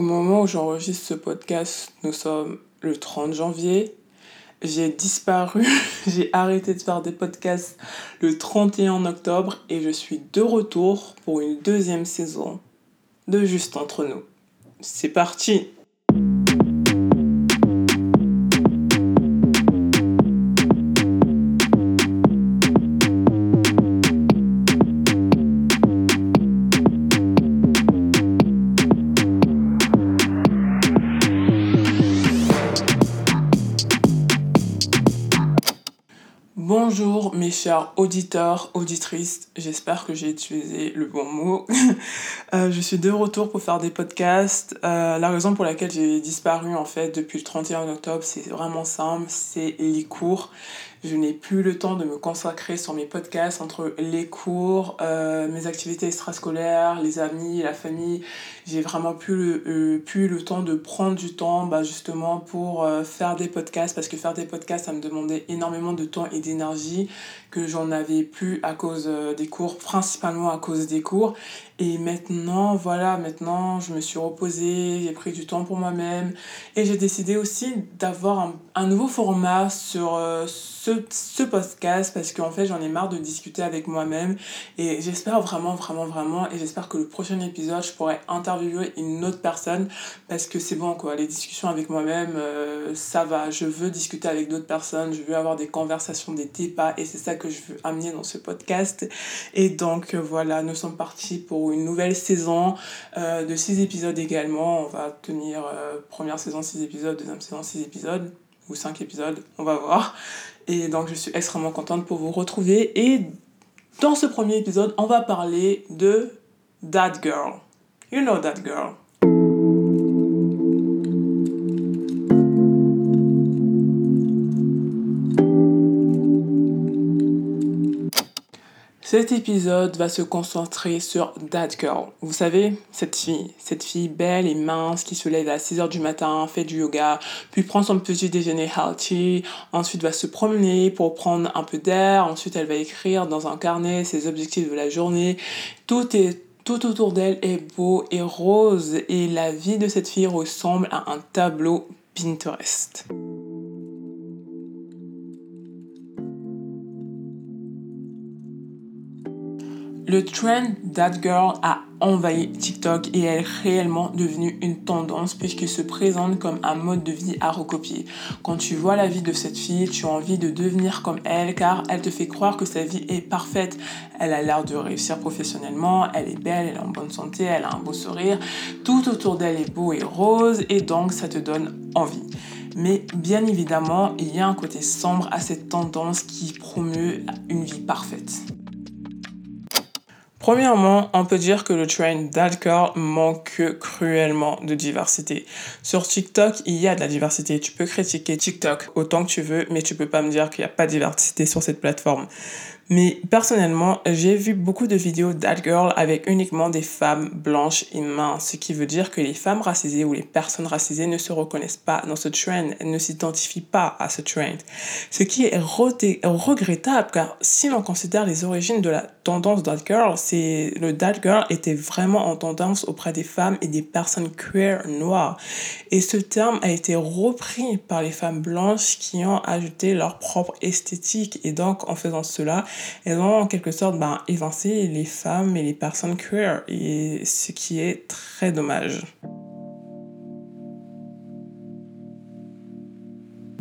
Au moment où j'enregistre ce podcast, nous sommes le 30 janvier. J'ai disparu, j'ai arrêté de faire des podcasts le 31 octobre et je suis de retour pour une deuxième saison de Juste entre nous. C'est parti chers auditeurs, auditrices, j'espère que j'ai utilisé le bon mot. Euh, je suis de retour pour faire des podcasts. Euh, la raison pour laquelle j'ai disparu en fait depuis le 31 octobre, c'est vraiment simple, c'est les cours. Je n'ai plus le temps de me consacrer sur mes podcasts entre les cours, euh, mes activités extrascolaires, les amis, la famille. J'ai vraiment plus le, euh, plus le temps de prendre du temps bah, justement pour euh, faire des podcasts parce que faire des podcasts, ça me demandait énormément de temps et d'énergie que j'en avais plus à cause des cours, principalement à cause des cours. Et maintenant, voilà, maintenant, je me suis reposée, j'ai pris du temps pour moi-même et j'ai décidé aussi d'avoir un, un, nouveau format sur ce, ce podcast parce qu'en fait j'en ai marre de discuter avec moi-même. Et j'espère vraiment vraiment vraiment et j'espère que le prochain épisode je pourrai interviewer une autre personne parce que c'est bon quoi. Les discussions avec moi-même euh, ça va. Je veux discuter avec d'autres personnes. Je veux avoir des conversations des débats et c'est ça que je veux amener dans ce podcast. Et donc euh, voilà nous sommes partis pour une nouvelle saison euh, de six épisodes également. On va tenir première saison six épisodes deuxième saison six épisodes ou cinq épisodes, on va voir. Et donc je suis extrêmement contente pour vous retrouver. Et dans ce premier épisode, on va parler de That Girl. You know That Girl. Cet épisode va se concentrer sur That Girl. Vous savez, cette fille, cette fille belle et mince qui se lève à 6h du matin, fait du yoga, puis prend son petit déjeuner healthy, ensuite va se promener pour prendre un peu d'air, ensuite elle va écrire dans un carnet ses objectifs de la journée. Tout tout autour d'elle est beau et rose et la vie de cette fille ressemble à un tableau Pinterest. Le trend That Girl a envahi TikTok et est réellement devenu une tendance puisqu'il se présente comme un mode de vie à recopier. Quand tu vois la vie de cette fille, tu as envie de devenir comme elle car elle te fait croire que sa vie est parfaite. Elle a l'air de réussir professionnellement, elle est belle, elle est en bonne santé, elle a un beau sourire. Tout autour d'elle est beau et rose et donc ça te donne envie. Mais bien évidemment, il y a un côté sombre à cette tendance qui promeut une vie parfaite. Premièrement, on peut dire que le trend That manque cruellement de diversité. Sur TikTok, il y a de la diversité. Tu peux critiquer TikTok autant que tu veux, mais tu peux pas me dire qu'il n'y a pas de diversité sur cette plateforme. Mais personnellement, j'ai vu beaucoup de vidéos That Girl avec uniquement des femmes blanches et minces, ce qui veut dire que les femmes racisées ou les personnes racisées ne se reconnaissent pas dans ce trend, ne s'identifient pas à ce trend. Ce qui est regrettable car si l'on considère les origines de la tendance That Girl, c'est le That Girl était vraiment en tendance auprès des femmes et des personnes queer noires. Et ce terme a été repris par les femmes blanches qui ont ajouté leur propre esthétique et donc en faisant cela, elles ont en quelque sorte ben, évincé les femmes et les personnes queer, et ce qui est très dommage.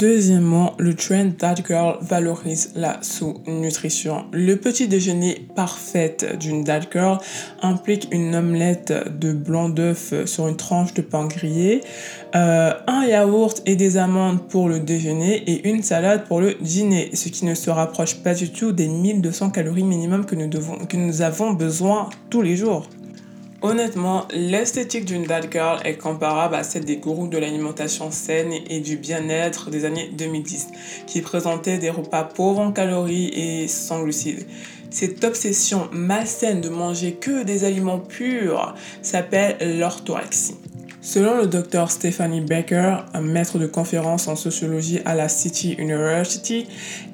Deuxièmement, le trend That Girl valorise la sous-nutrition. Le petit déjeuner parfait d'une That Girl implique une omelette de blanc d'œuf sur une tranche de pain grillé, euh, un yaourt et des amandes pour le déjeuner et une salade pour le dîner, ce qui ne se rapproche pas du tout des 1200 calories minimum que nous, devons, que nous avons besoin tous les jours. Honnêtement, l'esthétique d'une That Girl est comparable à celle des gourous de l'alimentation saine et du bien-être des années 2010, qui présentaient des repas pauvres en calories et sans glucides. Cette obsession malsaine de manger que des aliments purs s'appelle l'orthorexie. Selon le docteur Stephanie Baker, un maître de conférence en sociologie à la City University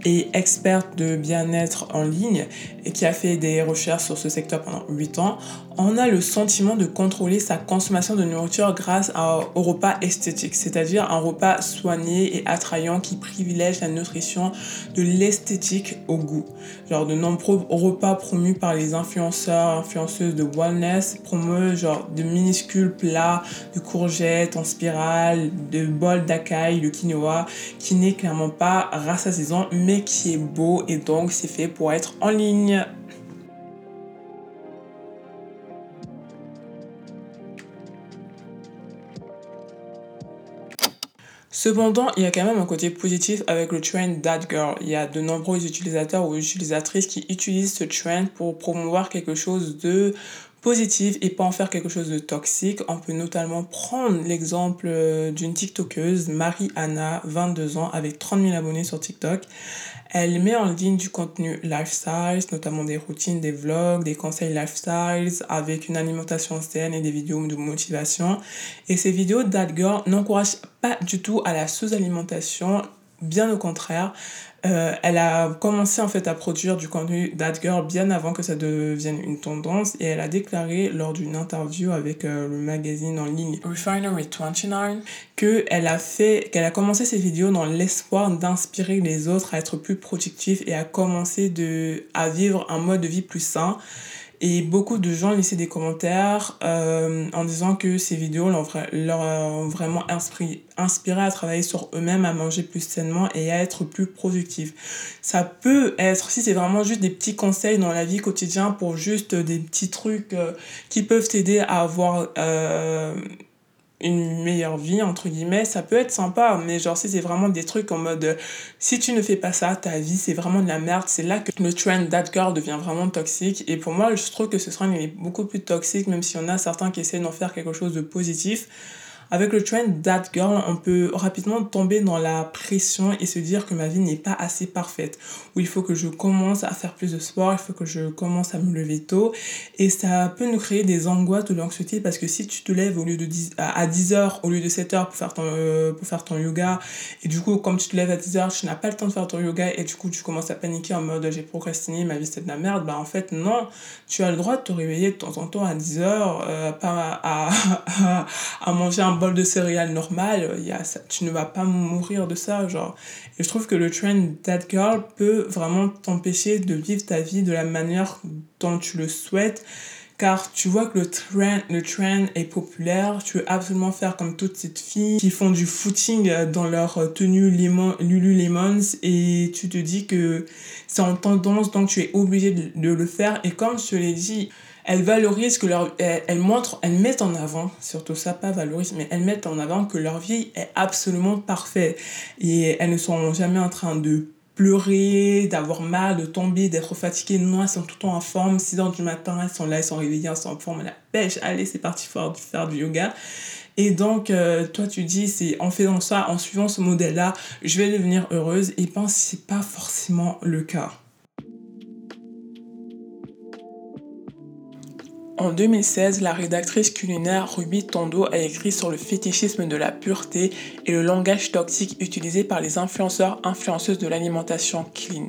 et experte de bien-être en ligne, et qui a fait des recherches sur ce secteur pendant 8 ans, on a le sentiment de contrôler sa consommation de nourriture grâce au repas esthétique, c'est-à-dire un repas soigné et attrayant qui privilège la nutrition de l'esthétique au goût. Genre de nombreux repas promus par les influenceurs, influenceuses de wellness promeuvent genre de minuscules plats de courgettes en spirale, de bols d'acai, de quinoa, qui n'est clairement pas rassasiant mais qui est beau et donc c'est fait pour être en ligne. Cependant, il y a quand même un côté positif avec le trend That Girl. Il y a de nombreux utilisateurs ou utilisatrices qui utilisent ce trend pour promouvoir quelque chose de positif et pas en faire quelque chose de toxique. On peut notamment prendre l'exemple euh, d'une TikTokeuse, Marie-Anna, 22 ans, avec 30 000 abonnés sur TikTok. Elle met en ligne du contenu lifestyle, notamment des routines, des vlogs, des conseils lifestyle avec une alimentation saine et des vidéos de motivation. Et ces vidéos Girl n'encouragent pas du tout à la sous-alimentation, bien au contraire. Euh, elle a commencé en fait à produire du contenu That Girl bien avant que ça devienne une tendance et elle a déclaré lors d'une interview avec euh, le magazine en ligne Refinery 29 qu'elle a fait qu'elle a commencé ses vidéos dans l'espoir d'inspirer les autres à être plus productifs et à commencer de à vivre un mode de vie plus sain et beaucoup de gens laissaient des commentaires euh, en disant que ces vidéos leur, ont vraiment inspiré, inspiré à travailler sur eux-mêmes, à manger plus sainement et à être plus productifs. Ça peut être, si c'est vraiment juste des petits conseils dans la vie quotidienne pour juste des petits trucs euh, qui peuvent t'aider à avoir euh, une meilleure vie entre guillemets ça peut être sympa mais genre si c'est vraiment des trucs en mode si tu ne fais pas ça ta vie c'est vraiment de la merde c'est là que le trend that girl devient vraiment toxique. Et pour moi je trouve que ce trend il est beaucoup plus toxique même si on a certains qui essaient d'en faire quelque chose de positif avec le trend That Girl, on peut rapidement tomber dans la pression et se dire que ma vie n'est pas assez parfaite. Ou il faut que je commence à faire plus de sport, il faut que je commence à me lever tôt. Et ça peut nous créer des angoisses ou de l'anxiété parce que si tu te lèves au lieu de 10, à 10 heures au lieu de 7 heures pour faire ton, euh, pour faire ton yoga, et du coup, comme tu te lèves à 10 heures, tu n'as pas le temps de faire ton yoga et du coup, tu commences à paniquer en mode j'ai procrastiné, ma vie c'est de la merde, bah en fait, non. Tu as le droit de te réveiller de temps en temps à 10 heures, euh, pas à, à, à manger un bol de céréales normal, y a, tu ne vas pas mourir de ça, genre. Et je trouve que le trend That Girl peut vraiment t'empêcher de vivre ta vie de la manière dont tu le souhaites, car tu vois que le trend, le trend est populaire, tu veux absolument faire comme toutes ces filles qui font du footing dans leur tenue Lululemon et tu te dis que c'est en tendance donc tu es obligé de, de le faire et comme je te l'ai dit, elles valorisent que leur elles, montrent elles mettent en avant surtout ça pas valorisent mais elles mettent en avant que leur vie est absolument parfaite et elles ne sont jamais en train de pleurer, d'avoir mal, de tomber, d'être fatiguées. Non, elles sont tout le temps en forme. 6 heures du matin, elles sont là, elles sont réveillées, elles sont en forme, elles la pêche. Allez, c'est parti faire, faire du yoga. Et donc, euh, toi, tu dis, c'est en faisant ça, en suivant ce modèle-là, je vais devenir heureuse. Et pense, c'est pas forcément le cas. En 2016, la rédactrice culinaire Ruby Tondo a écrit sur le fétichisme de la pureté et le langage toxique utilisé par les influenceurs influenceuses de l'alimentation clean.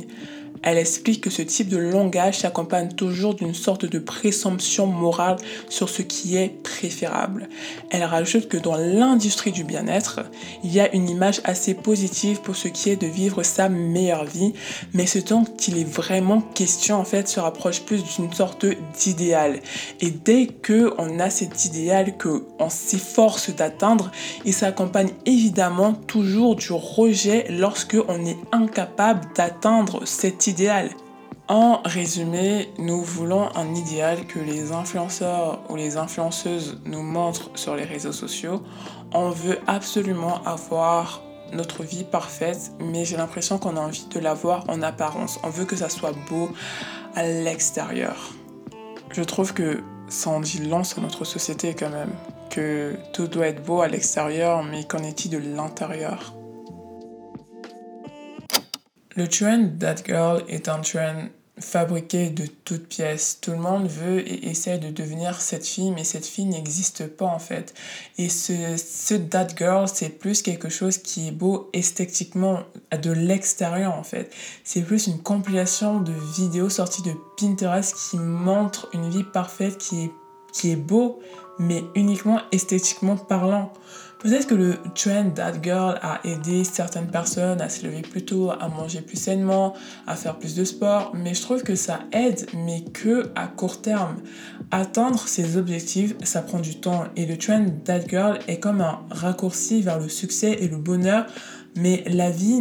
Elle explique que ce type de langage s'accompagne toujours d'une sorte de présomption morale sur ce qui est préférable. Elle rajoute que dans l'industrie du bien-être, il y a une image assez positive pour ce qui est de vivre sa meilleure vie, mais ce dont il est vraiment question en fait se rapproche plus d'une sorte d'idéal. Et dès que on a cet idéal que on s'efforce d'atteindre, il s'accompagne évidemment toujours du rejet lorsque on est incapable d'atteindre cet idéal. En résumé, nous voulons un idéal que les influenceurs ou les influenceuses nous montrent sur les réseaux sociaux. On veut absolument avoir notre vie parfaite, mais j'ai l'impression qu'on a envie de l'avoir en apparence. On veut que ça soit beau à l'extérieur. Je trouve que ça en dit long sur notre société quand même, que tout doit être beau à l'extérieur, mais qu'en est-il de l'intérieur? Le trend That Girl est un trend fabriquée de toutes pièces. Tout le monde veut et essaie de devenir cette fille, mais cette fille n'existe pas en fait. Et ce, That Girl, c'est plus quelque chose qui est beau esthétiquement de l'extérieur en fait. C'est plus une compilation de vidéos sorties de Pinterest qui montrent une vie parfaite qui est, qui est beau, mais uniquement esthétiquement parlant. Peut-être que le trend That Girl a aidé certaines personnes à se lever plus tôt, à manger plus sainement, à faire plus de sport, mais je trouve que ça aide, mais que à court terme. Atteindre ses objectifs, ça prend du temps et le trend That Girl est comme un raccourci vers le succès et le bonheur, mais la vie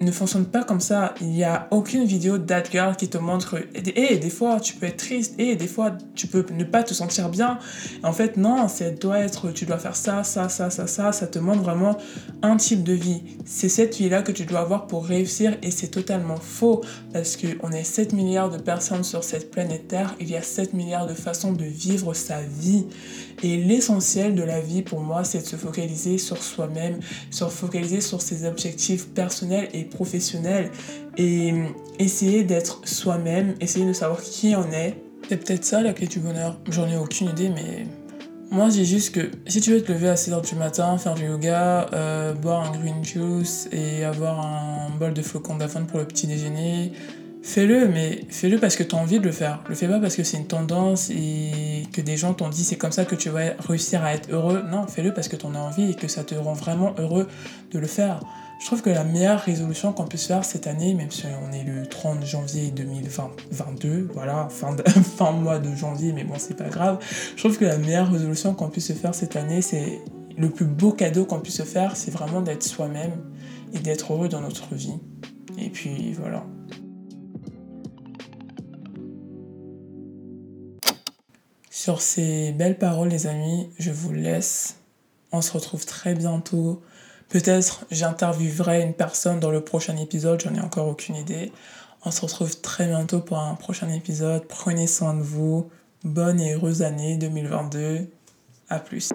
ne fonctionne pas comme ça. Il n'y a aucune vidéo That Girl qui te montre et des fois tu peux être triste et des fois tu peux ne pas te sentir bien. En fait, non, c'est doit être tu dois faire ça, ça, ça, ça, ça. Ça te montre vraiment un type de vie. C'est cette vie-là que tu dois avoir pour réussir et c'est totalement faux parce qu'on est 7 milliards de personnes sur cette planète Terre. Il y a 7 milliards de façons de vivre sa vie. Et l'essentiel de la vie pour moi, c'est de se focaliser sur soi-même, se focaliser sur ses objectifs personnels et professionnels et essayer d'être soi-même, essayer de savoir qui on est. C'est peut-être ça la clé du bonheur. J'en ai aucune idée, mais moi j'ai juste que si tu veux te lever à 6h du matin, faire du yoga, euh, boire un green juice et avoir un bol de flocons d'avoine pour le petit déjeuner, Fais-le, mais fais-le parce que tu as envie de le faire. Le fais pas parce que c'est une tendance et que des gens t'ont dit c'est comme ça que tu vas réussir à être heureux. Non, fais-le parce que tu en as envie et que ça te rend vraiment heureux de le faire. Je trouve que la meilleure résolution qu'on puisse faire cette année, même si on est le 30 janvier 2022, voilà, fin, de, fin mois de janvier, mais bon, c'est pas grave. Je trouve que la meilleure résolution qu'on puisse se faire cette année, c'est le plus beau cadeau qu'on puisse se faire, c'est vraiment d'être soi-même et d'être heureux dans notre vie. Et puis voilà. Sur ces belles paroles, les amis, je vous laisse. On se retrouve très bientôt. Peut-être j'interviewerai une personne dans le prochain épisode, j'en ai encore aucune idée. On se retrouve très bientôt pour un prochain épisode. Prenez soin de vous. Bonne et heureuse année 2022. À plus.